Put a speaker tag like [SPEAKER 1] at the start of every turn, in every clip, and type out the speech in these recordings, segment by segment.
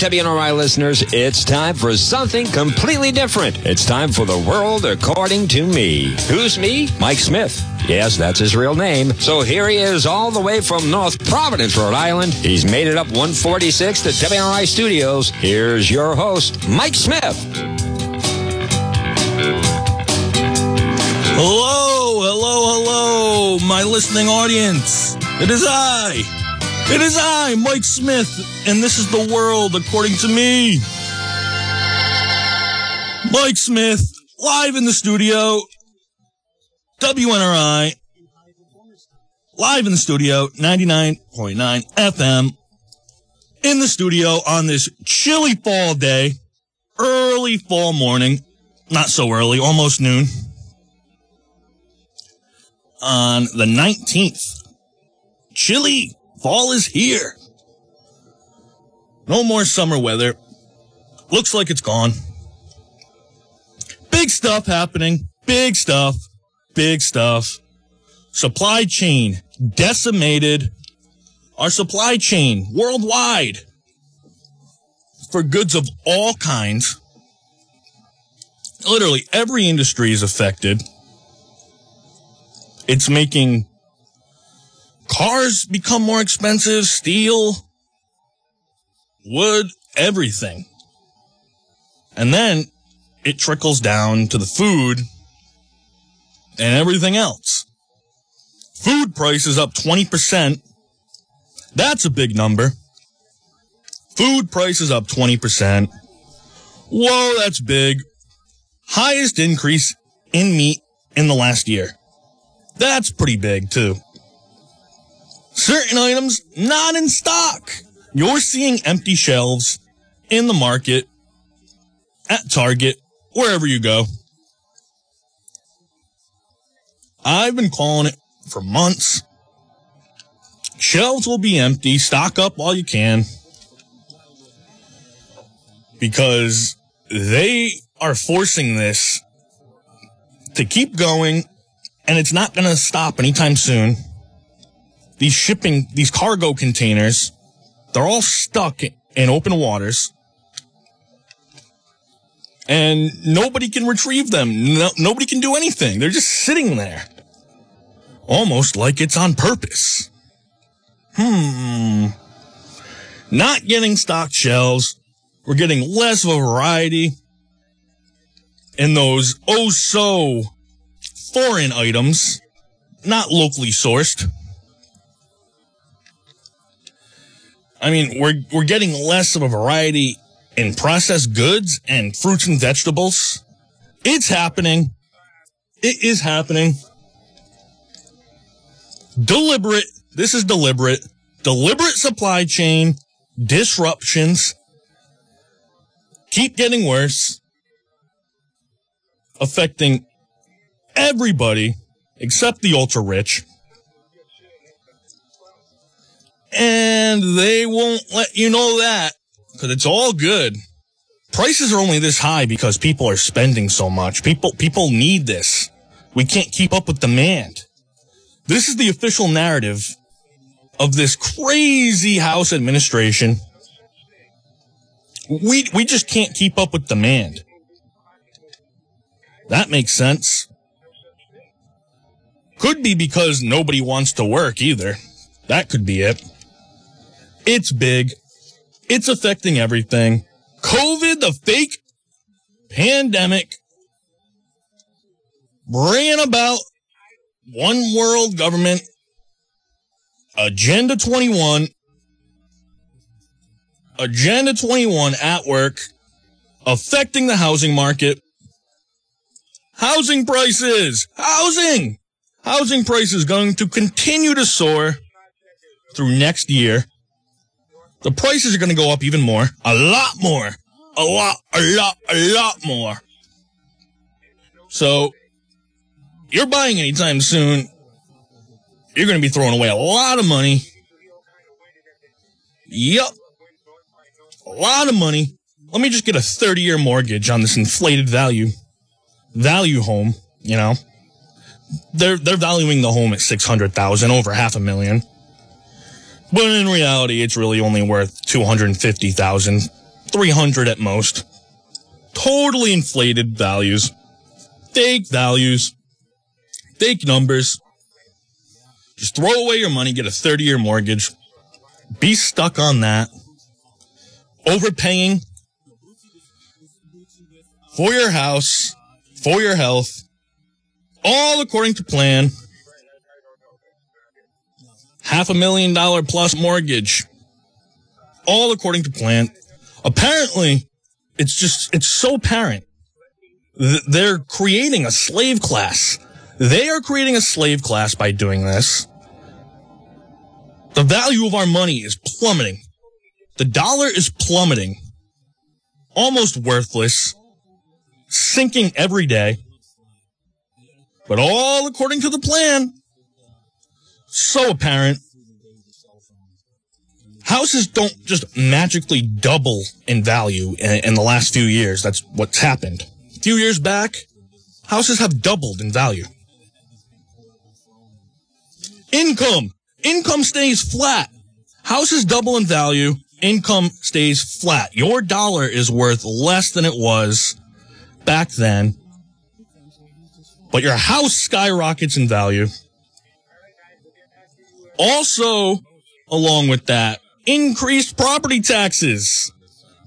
[SPEAKER 1] WNRI listeners, it's time for something completely different. It's time for the world according to me. Who's me? Mike Smith. Yes, that's his real name. So here he is all the way from North Providence, Rhode Island. He's made it up 146 to WNRI Studios. Here's your host, Mike Smith.
[SPEAKER 2] Hello, hello, hello, my listening audience. It is I. It is I, Mike Smith, and this is the world according to me. Mike Smith, live in the studio, WNRI, live in the studio, 99.9 FM, in the studio on this chilly fall day, early fall morning, not so early, almost noon on the 19th. Chilly. Fall is here. No more summer weather. Looks like it's gone. Big stuff happening. Big stuff. Big stuff. Supply chain decimated. Our supply chain worldwide for goods of all kinds. Literally every industry is affected. It's making cars become more expensive, steel, wood, everything. And then it trickles down to the food and everything else. Food prices up 20%. That's a big number. Food prices up 20%. Whoa, that's big. Highest increase in meat in the last year. That's pretty big too. Certain items not in stock. You're seeing empty shelves in the market, at Target, wherever you go. I've been calling it for months. Shelves will be empty. Stock up while you can. Because they are forcing this to keep going and it's not going to stop anytime soon. These shipping, these cargo containers, they're all stuck in open waters. And nobody can retrieve them. No, nobody can do anything. They're just sitting there. Almost like it's on purpose. Hmm. Not getting stocked shelves. We're getting less of a variety in those oh so foreign items, not locally sourced. I mean, we're, we're getting less of a variety in processed goods and fruits and vegetables. It's happening. It is happening. Deliberate. This is deliberate. Deliberate supply chain disruptions keep getting worse, affecting everybody except the ultra rich. And they won't let you know that because it's all good. Prices are only this high because people are spending so much. People, people need this. We can't keep up with demand. This is the official narrative of this crazy house administration. We, we just can't keep up with demand. That makes sense. Could be because nobody wants to work either. That could be it. It's big. It's affecting everything. COVID, the fake pandemic, bringing about one world government, Agenda 21, Agenda 21 at work, affecting the housing market. Housing prices, housing, housing prices going to continue to soar through next year. The prices are going to go up even more, a lot more, a lot, a lot, a lot more. So you're buying anytime soon. You're going to be throwing away a lot of money. Yup. A lot of money. Let me just get a 30 year mortgage on this inflated value, value home, you know. They're, they're valuing the home at 600,000, over half a million. But in reality, it's really only worth 250,000. 300 at most. Totally inflated values. Fake values. Fake numbers. Just throw away your money, get a 30 year mortgage. Be stuck on that. Overpaying for your house, for your health, all according to plan. Half a million dollar plus mortgage, all according to plan. Apparently, it's just, it's so apparent. They're creating a slave class. They are creating a slave class by doing this. The value of our money is plummeting. The dollar is plummeting. Almost worthless. Sinking every day. But all according to the plan. So apparent. Houses don't just magically double in value in, in, the last few years. That's what's happened. A few years back, houses have doubled in value. Income. Income stays flat. Houses double in value. Income stays flat. Your dollar is worth less than it was back then. But your house skyrockets in value. Also, along with that, increased property taxes.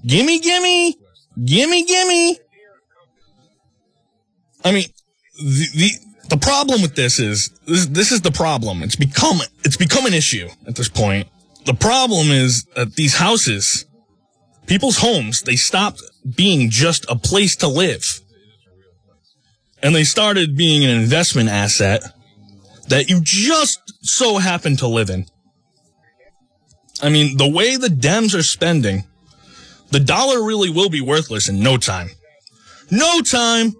[SPEAKER 2] Gimme, gimme, gimme, gimme. I mean, the, the, the problem with this is this, this is the problem. It's become it's become an issue at this point. The problem is that these houses, people's homes, they stopped being just a place to live. And they started being an investment asset that you just so happen to live in. I mean, the way the Dems are spending, the dollar really will be worthless in no time. No time.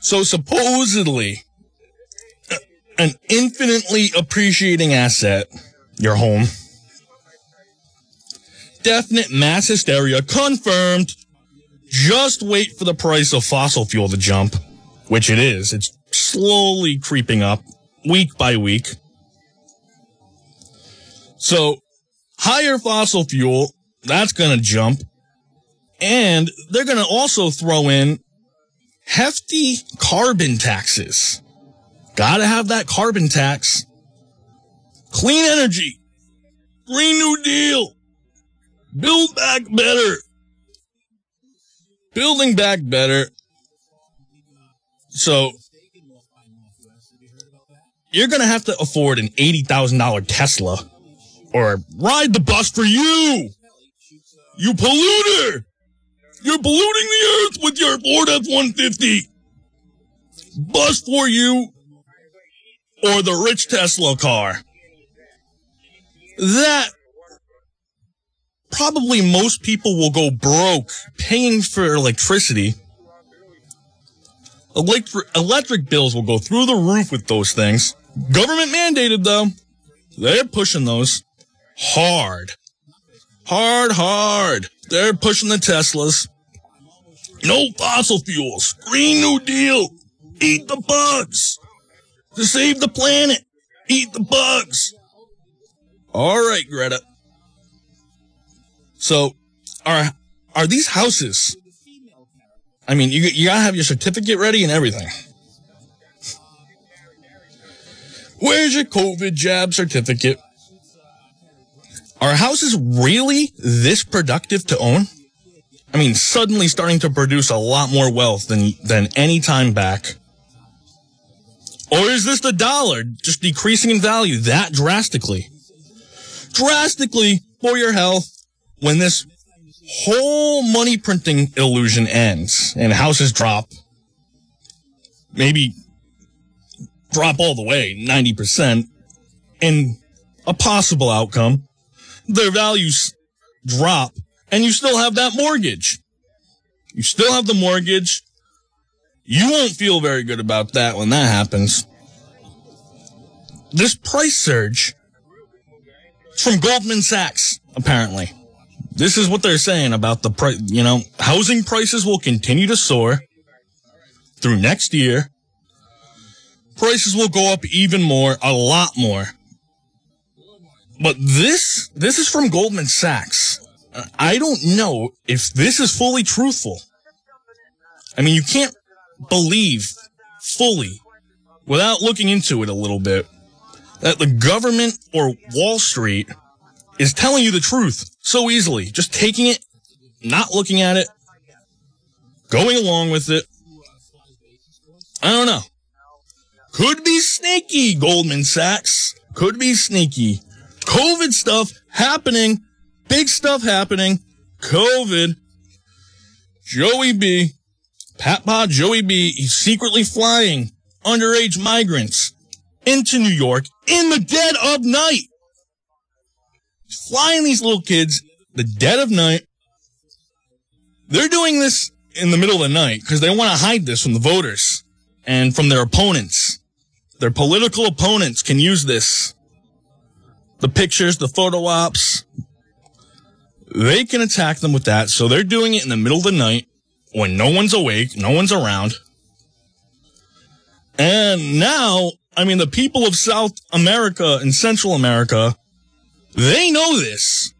[SPEAKER 2] So supposedly, an infinitely appreciating asset, your home. Definite mass hysteria confirmed. Just wait for the price of fossil fuel to jump, which it is. It's slowly creeping up week by week. So higher fossil fuel, that's going to jump. And they're going to also throw in hefty carbon taxes. Gotta have that carbon tax. Clean energy. Green New Deal. Build back better. Building back better. So, you're gonna have to afford an $80,000 Tesla or ride the bus for you. You polluter. You're polluting the earth with your Ford F-150. Bus for you or the rich Tesla car. That probably most people will go broke paying for electricity. Electric, electric bills will go through the roof with those things. Government mandated though. They're pushing those hard. Hard, hard. They're pushing the Teslas. No fossil fuels. Green New Deal. Eat the bugs. To save the planet. Eat the bugs. All right, Greta. So, are are these houses? I mean, you you gotta have your certificate ready and everything. Where's your COVID jab certificate? Are houses really this productive to own? I mean, suddenly starting to produce a lot more wealth than than any time back. Or is this the dollar just decreasing in value that drastically? Drastically for your health when this whole money printing illusion ends and houses drop, maybe drop all the way, 90%, and a possible outcome, their values drop and you still have that mortgage. You still have the mortgage. You won't feel very good about that when that happens. This price surge from Goldman Sachs, apparently. This is what they're saying about the price. You know, housing prices will continue to soar through next year. Prices will go up even more, a lot more. But this, this is from Goldman Sachs. Uh, I don't know if this is fully truthful. I mean, you can't believe fully without looking into it a little bit that the government or Wall Street is telling you the truth so easily. Just taking it, not looking at it, going along with it. I don't know. Could be sneaky, Goldman Sachs. Could be sneaky. COVID stuff happening. Big stuff happening. COVID. Joey B. Pat Pod Joey B. He's secretly flying underage migrants into New York in the dead of night. Flying these little kids the dead of night. They're doing this in the middle of the night because they want to hide this from the voters and from their opponents. Their political opponents can use this. The pictures, the photo ops. They can attack them with that. So they're doing it in the middle of the night when no one's awake, no one's around. And now, I mean, the people of South America and Central America, they know this.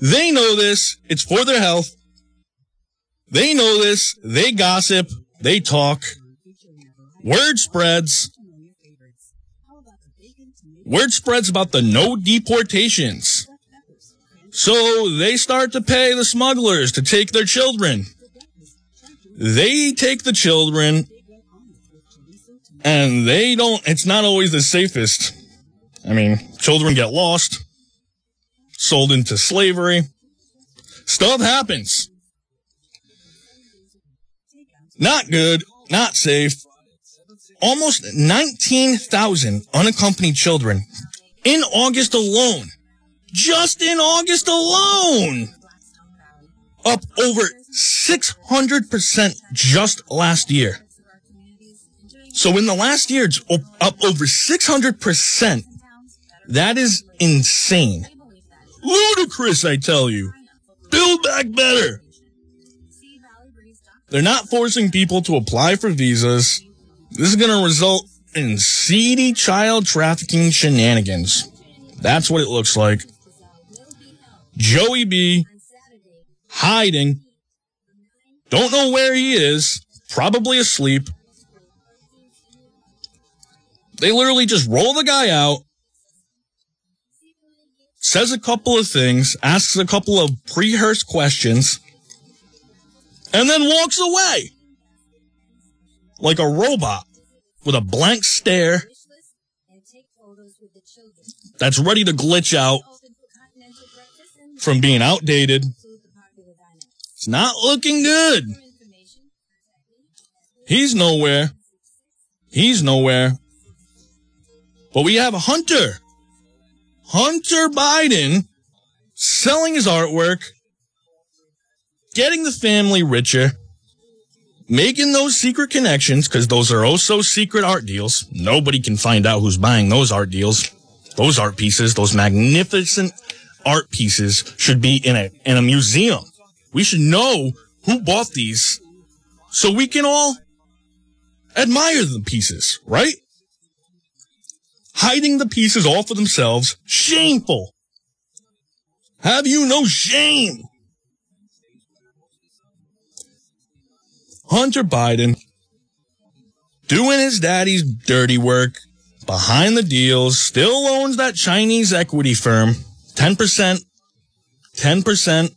[SPEAKER 2] They know this. It's for their health. They know this. They gossip. They talk. Word spreads. Word spreads about the no deportations. So they start to pay the smugglers to take their children. They take the children and they don't, it's not always the safest. I mean, children get lost, sold into slavery. Stuff happens. Not good, not safe. Almost 19,000 unaccompanied children in August alone. Just in August alone. Up over 600% just last year. So in the last year, it's up over 600%. That is insane. Ludicrous, I tell you. Build back better. They're not forcing people to apply for visas. This is going to result in seedy child trafficking shenanigans. That's what it looks like. Joey B hiding. Don't know where he is. Probably asleep. They literally just roll the guy out, says a couple of things, asks a couple of pre-rehearsed questions, and then walks away. Like a robot with a blank stare that's ready to glitch out from being outdated. It's not looking good. He's nowhere. He's nowhere. But we have Hunter. Hunter Biden selling his artwork, getting the family richer, making those secret connections, because those are oh so secret art deals. Nobody can find out who's buying those art deals. Those art pieces, those magnificent art pieces should be in a, in a museum. We should know who bought these so we can all admire the pieces, right? hiding the pieces all for themselves. Shameful. Have you no shame? Hunter Biden doing his daddy's dirty work behind the deals, still owns that Chinese equity firm. 10%, 10%,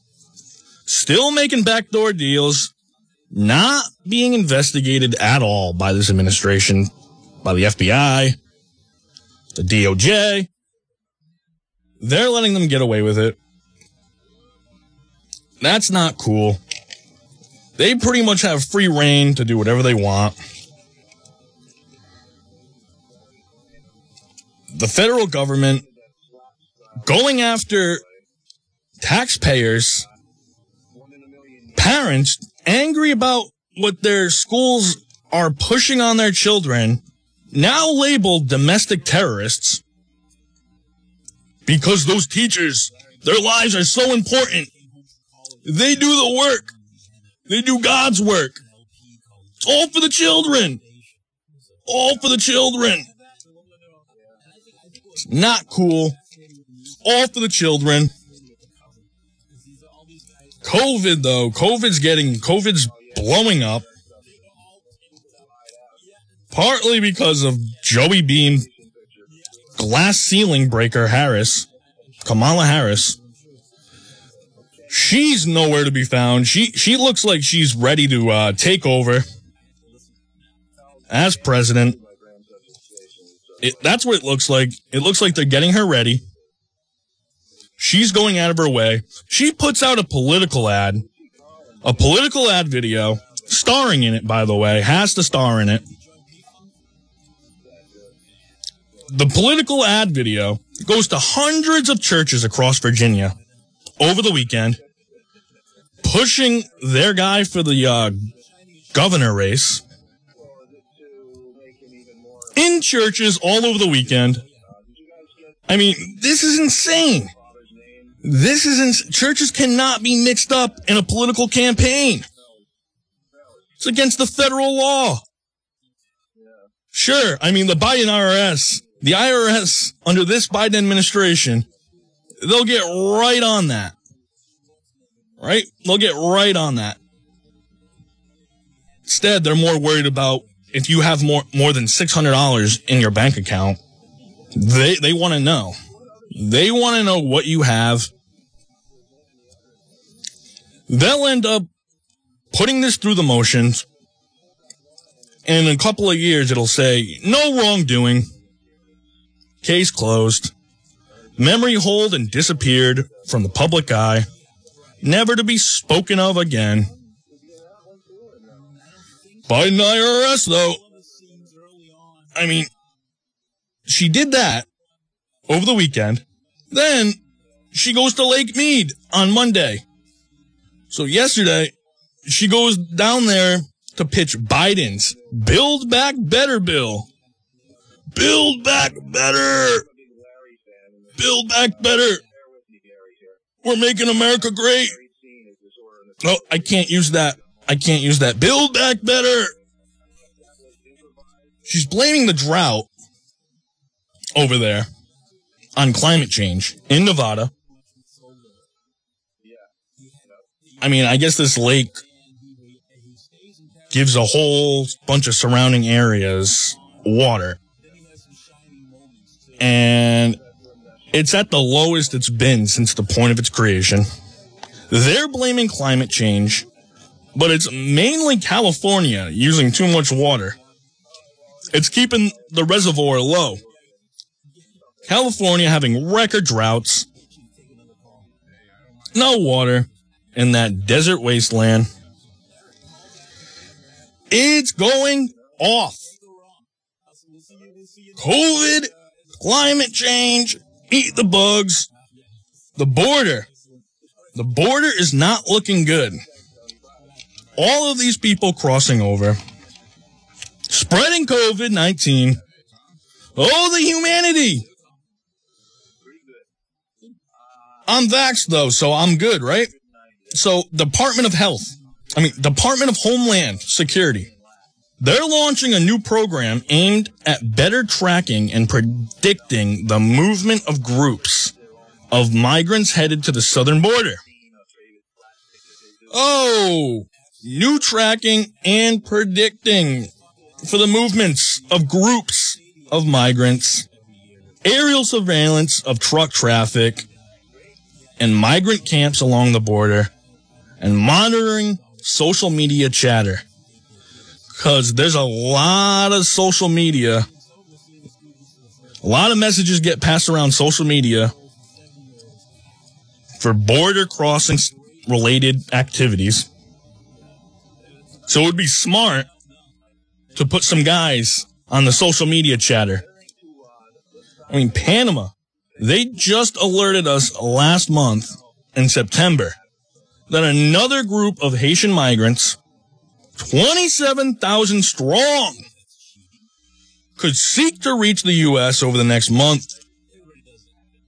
[SPEAKER 2] still making backdoor deals, not being investigated at all by this administration, by the FBI, the DOJ. They're letting them get away with it. That's not cool. They pretty much have free reign to do whatever they want. The federal government going after taxpayers, parents angry about what their schools are pushing on their children now labeled domestic terrorists because those teachers, their lives are so important. They do the work. They do God's work. It's all for the children. All for the children. It's not cool. All for the children. COVID though, COVID's getting, COVID's blowing up. Partly because of Joey Bean, glass ceiling breaker Harris, Kamala Harris. She's nowhere to be found. She, she looks like she's ready to, uh, take over as president. It, that's what it looks like. It looks like they're getting her ready. She's going out of her way. She puts out a political ad, a political ad video, starring in it, by the way, has to star in it. The political ad video goes to hundreds of churches across Virginia over the weekend, pushing their guy for the uh, governor race in churches all over the weekend. I mean, this is insane. This is ins- churches cannot be mixed up in a political campaign. It's against the federal law. Sure, I mean the Biden IRS, the IRS under this Biden administration, they'll get right on that. Right? They'll get right on that. Instead, they're more worried about if you have more more than six hundred dollars in your bank account. They they want to know. They want to know what you have. They'll end up putting this through the motions. And in a couple of years, it'll say, no wrongdoing. Case closed. Memory hold and disappeared from the public eye. Never to be spoken of again. Biden IRS, though. I mean, she did that over the weekend. Then she goes to Lake Mead on Monday. So yesterday, she goes down there to pitch Biden's Build Back Better bill. Build Back Better. Build Back Better. We're making America great. Oh, I can't use that. I can't use that. Build Back Better. She's blaming the drought over there on climate change in Nevada. I mean, I guess this lake gives a whole bunch of surrounding areas water. And it's at the lowest it's been since the point of its creation. They're blaming climate change, but it's mainly California using too much water. It's keeping the reservoir low. California having record droughts, no water in that desert wasteland. It's going off. COVID, climate change, eat the bugs, the border. The border is not looking good. All of these people crossing over, spreading COVID 19. Oh, the humanity. I'm vaxxed though, so I'm good, right? So, Department of Health, I mean, Department of Homeland Security, they're launching a new program aimed at better tracking and predicting the movement of groups of migrants headed to the southern border. Oh, new tracking and predicting for the movements of groups of migrants, aerial surveillance of truck traffic, and migrant camps along the border, and monitoring social media chatter. Cause there's a lot of social media. A lot of messages get passed around social media for border crossing related activities. So it would be smart to put some guys on the social media chatter. I mean, Panama, they just alerted us last month in September that another group of Haitian migrants 27,000 strong could seek to reach the U.S. over the next month.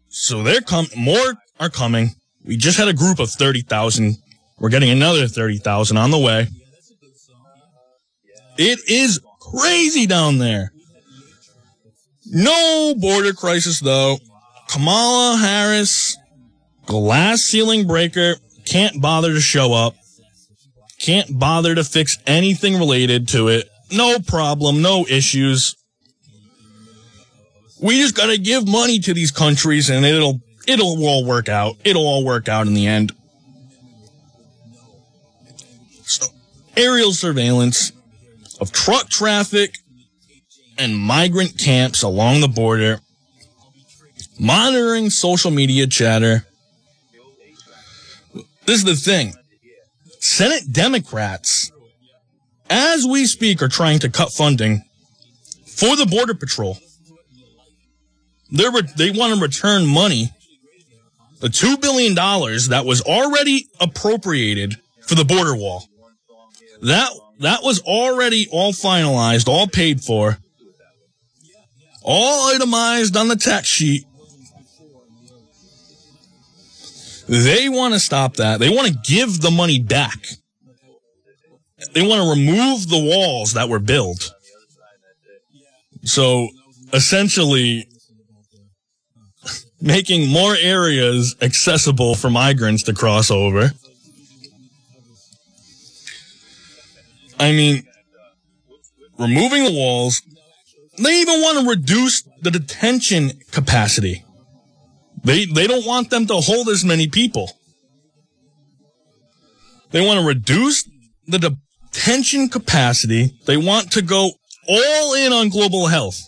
[SPEAKER 2] So they're com- more are coming. We just had a group of 30,000. We're getting another 30,000 on the way. It is crazy down there. No border crisis though. Kamala Harris, glass ceiling breaker, can't bother to show up, can't bother to fix anything related to it. No problem, no issues. We just gotta give money to these countries and it'll, it'll all work out. It'll all work out in the end. So, aerial surveillance of truck traffic and migrant camps along the border, monitoring social media chatter. This is the thing. Senate Democrats, as we speak, are trying to cut funding for the Border Patrol. They're, they want to return money, the $2 billion that was already appropriated for the border wall. That, that was already all finalized, all paid for, all itemized on the tax sheet. They want to stop that. They want to give the money back. They want to remove the walls that were built. So essentially, making more areas accessible for migrants to cross over. I mean, removing the walls. They even want to reduce the detention capacity. They, they don't want them to hold as many people. They want to reduce the detention capacity. They want to go all in on global health.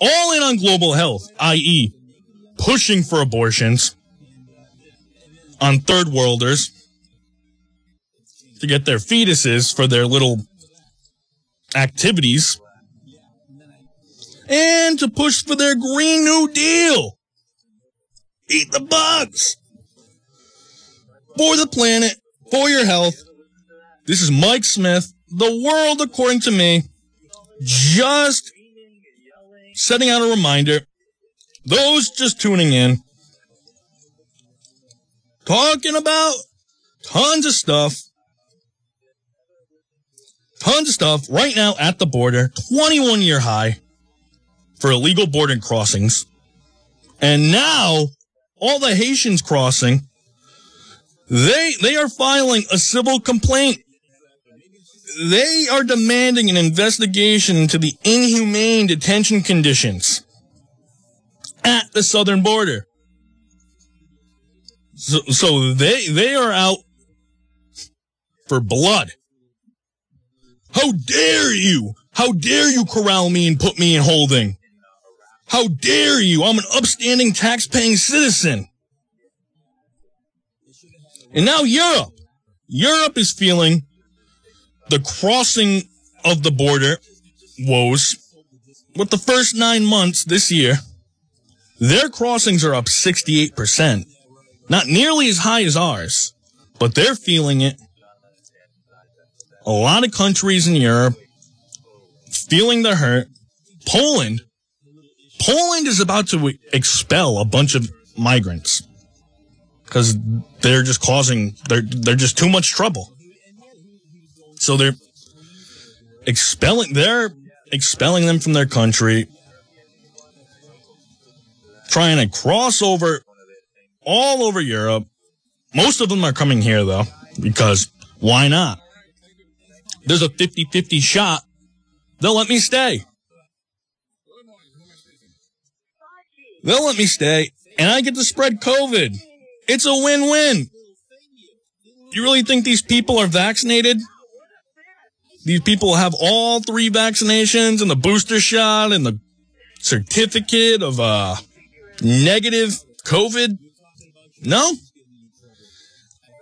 [SPEAKER 2] All in on global health, i.e., pushing for abortions on third worlders to get their fetuses for their little activities and to push for their Green New Deal. Eat the bugs for the planet, for your health. This is Mike Smith, the world according to me, just setting out a reminder. Those just tuning in, talking about tons of stuff tons of stuff right now at the border, 21 year high for illegal border crossings. And now all the Haitians crossing, they, they are filing a civil complaint. They are demanding an investigation into the inhumane detention conditions at the southern border. So, so they, they are out for blood. How dare you? How dare you corral me and put me in holding? How dare you? I'm an upstanding tax-paying citizen. And now Europe. Europe is feeling the crossing of the border woes. With the first nine months this year, their crossings are up 68%. Not nearly as high as ours, but they're feeling it a lot of countries in Europe feeling the hurt. Poland, Poland is about to expel a bunch of migrants because they're just causing, they're, they're just too much trouble. So they're expelling, they're expelling them from their country, trying to cross over all over Europe. Most of them are coming here though, because why not? there's a 50-50 shot they'll let me stay. They'll let me stay and I get to spread COVID. It's a win-win. You really think these people are vaccinated? These people have all three vaccinations and the booster shot and the certificate of uh negative COVID? No?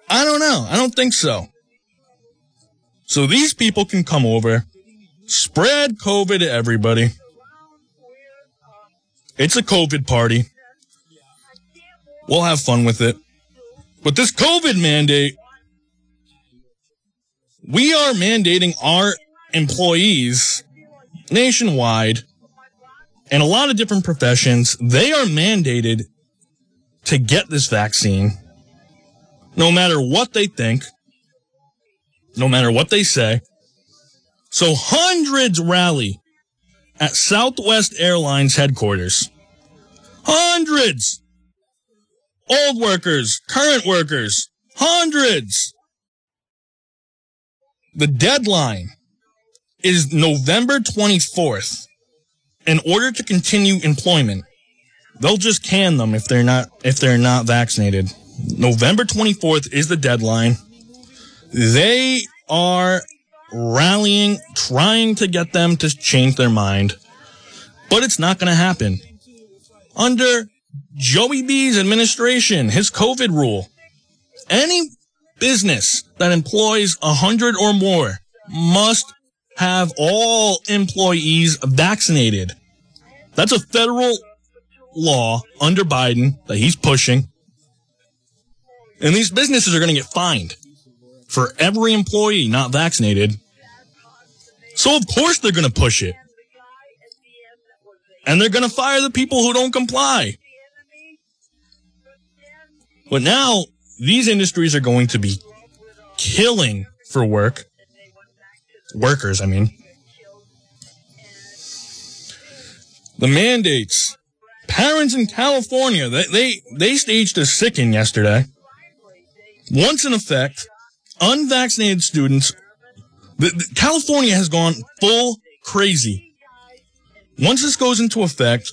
[SPEAKER 2] I don't know. I don't think so. So these people can come over, spread COVID to everybody. It's a COVID party. We'll have fun with it. But this COVID mandate, we are mandating our employees nationwide and a lot of different professions, they are mandated to get this vaccine no matter what they think no matter what they say. So hundreds rally at Southwest Airlines headquarters. Hundreds! Old workers, current workers, Hundreds. The deadline is November 24th. In order to continue employment, they'll just can them if they're not if they're not vaccinated. November 24th is the deadline. They are rallying, trying to get them to change their mind, but it's not going to happen. Under Joey B's administration, his COVID rule, any business that employs a hundred or more must have all employees vaccinated. That's a federal law under Biden that he's pushing. And these businesses are going to get fined for every employee not vaccinated. So of course they're going to push it. And they're going to fire the people who don't comply. But now these industries are going to be killing for work. Workers, I mean. The mandates. Parents in California, they, they, they staged a sicken yesterday. Once in effect, unvaccinated students, the, the, California has gone full crazy. Once this goes into effect,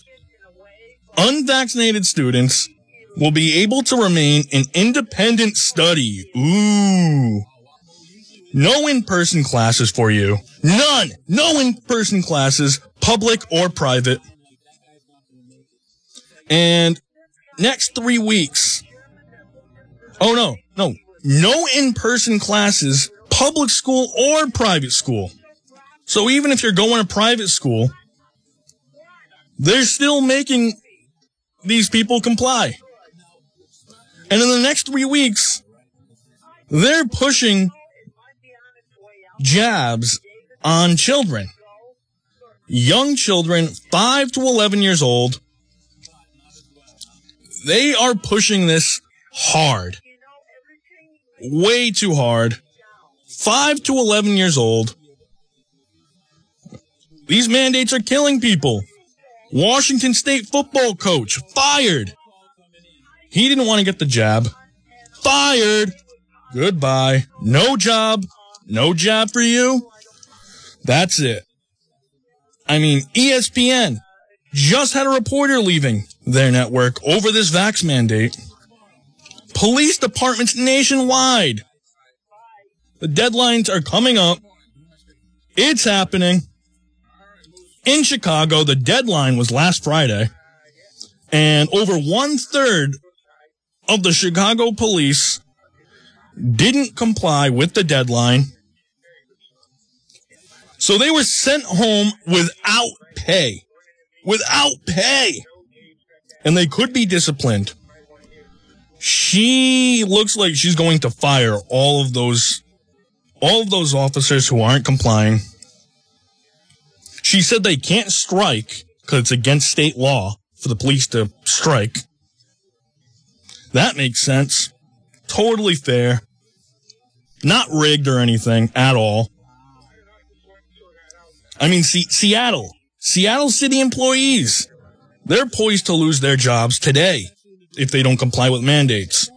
[SPEAKER 2] unvaccinated students will be able to remain in independent study. Ooh. No in-person classes for you. None. No in-person classes, public or private. And next three weeks. Oh no, no, no in-person classes, public school or private school. So even if you're going to private school, they're still making these people comply. And in the next three weeks, they're pushing jabs on children. Young children, 5 to 11 years old. They are pushing this hard. Way too hard. 5 to 11 years old. These mandates are killing people. Washington State football coach fired. He didn't want to get the jab. Fired. Goodbye. No job. No job for you. That's it. I mean, ESPN just had a reporter leaving their network over this vax mandate. Police departments nationwide. The deadlines are coming up. It's happening. In Chicago, the deadline was last Friday, and over one third of the Chicago police didn't comply with the deadline. So they were sent home without pay. Without pay. And they could be disciplined. She looks like she's going to fire all of those, all of those officers who aren't complying. She said they can't strike because it's against state law for the police to strike. That makes sense. Totally fair. Not rigged or anything at all. I mean, see, Seattle, Seattle city employees, they're poised to lose their jobs today if they don't comply with mandates.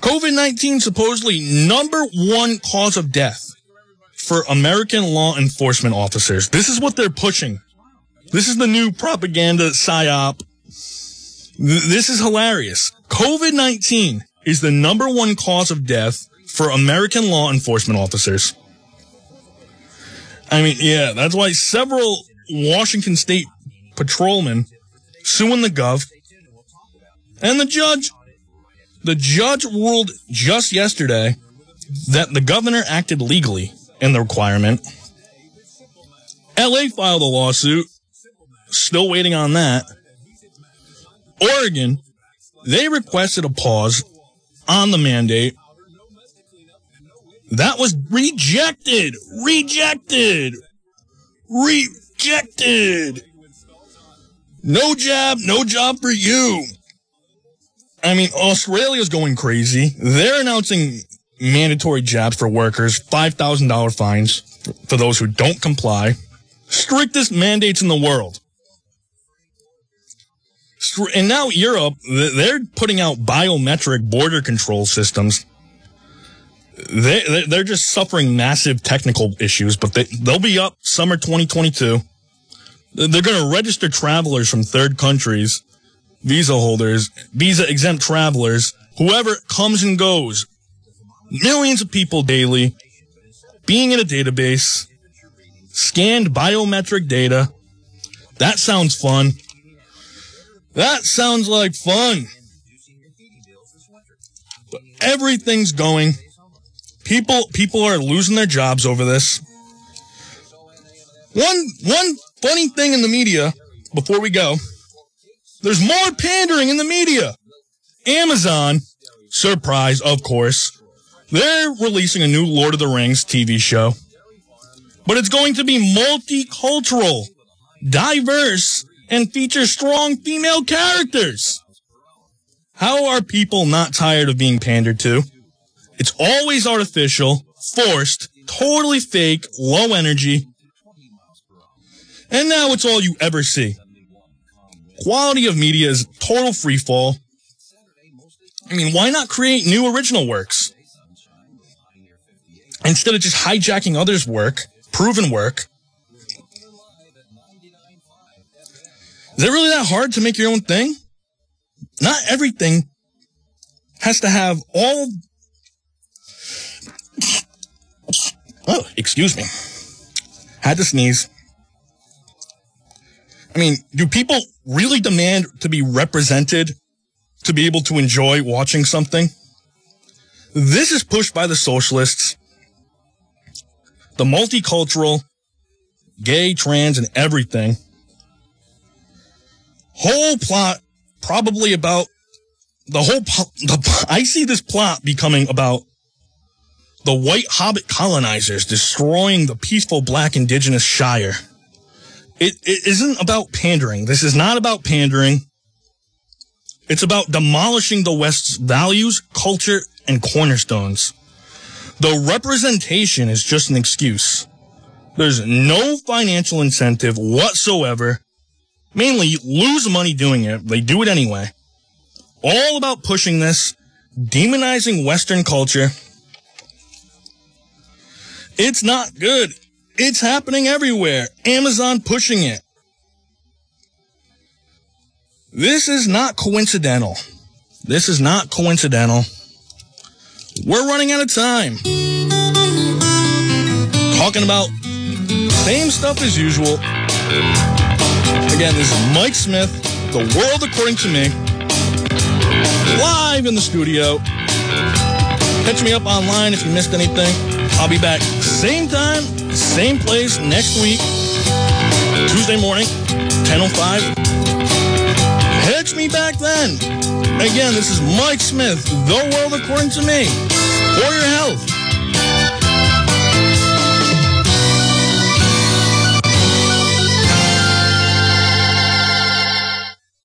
[SPEAKER 2] COVID-19 supposedly number one cause of death for American law enforcement officers. This is what they're pushing. This is the new propaganda psyop. This is hilarious. COVID-19 is the number one cause of death for American law enforcement officers. I mean, yeah, that's why several Washington state patrolmen suing the gov and the judge. The judge ruled just yesterday that the governor acted legally in the requirement. LA filed a lawsuit. Still waiting on that. Oregon, they requested a pause on the mandate. That was rejected. Rejected. Rejected. No job, no job for you. I mean, Australia's going crazy. They're announcing mandatory jabs for workers, $5,000 fines for those who don't comply. Strictest mandates in the world. And now Europe, they're putting out biometric border control systems. They, they're just suffering massive technical issues, but they, they'll be up summer 2022. They're going to register travelers from third countries, visa holders, visa exempt travelers, whoever comes and goes. Millions of people daily being in a database, scanned biometric data. That sounds fun. That sounds like fun. But everything's going. People, people are losing their jobs over this. One, one funny thing in the media before we go. There's more pandering in the media. Amazon, surprise, of course, they're releasing a new Lord of the Rings TV show. But it's going to be multicultural, diverse, and feature strong female characters. How are people not tired of being pandered to? It's always artificial, forced, totally fake, low energy. And now it's all you ever see. Quality of media is total freefall. I mean, why not create new original works? Instead of just hijacking others' work, proven work. Is it really that hard to make your own thing? Not everything has to have all. Oh, excuse me. Had to sneeze. I mean, do people really demand to be represented to be able to enjoy watching something? This is pushed by the socialists the multicultural, gay, trans, and everything. Whole plot probably about the whole. The, I see this plot becoming about the white hobbit colonizers destroying the peaceful black indigenous shire. It, it isn't about pandering. This is not about pandering. It's about demolishing the West's values, culture, and cornerstones. The representation is just an excuse. There's no financial incentive whatsoever. Mainly lose money doing it. They do it anyway. All about pushing this, demonizing Western culture. It's not good. It's happening everywhere. Amazon pushing it. This is not coincidental. This is not coincidental. We're running out of time. Talking about same stuff as usual. Again, this is Mike Smith, The World According to Me, live in the studio. Catch me up online if you missed anything. I'll be back same time, same place next week, Tuesday morning, 10.05. Catch me back then. Again, this is Mike Smith, The World According to Me. For your health,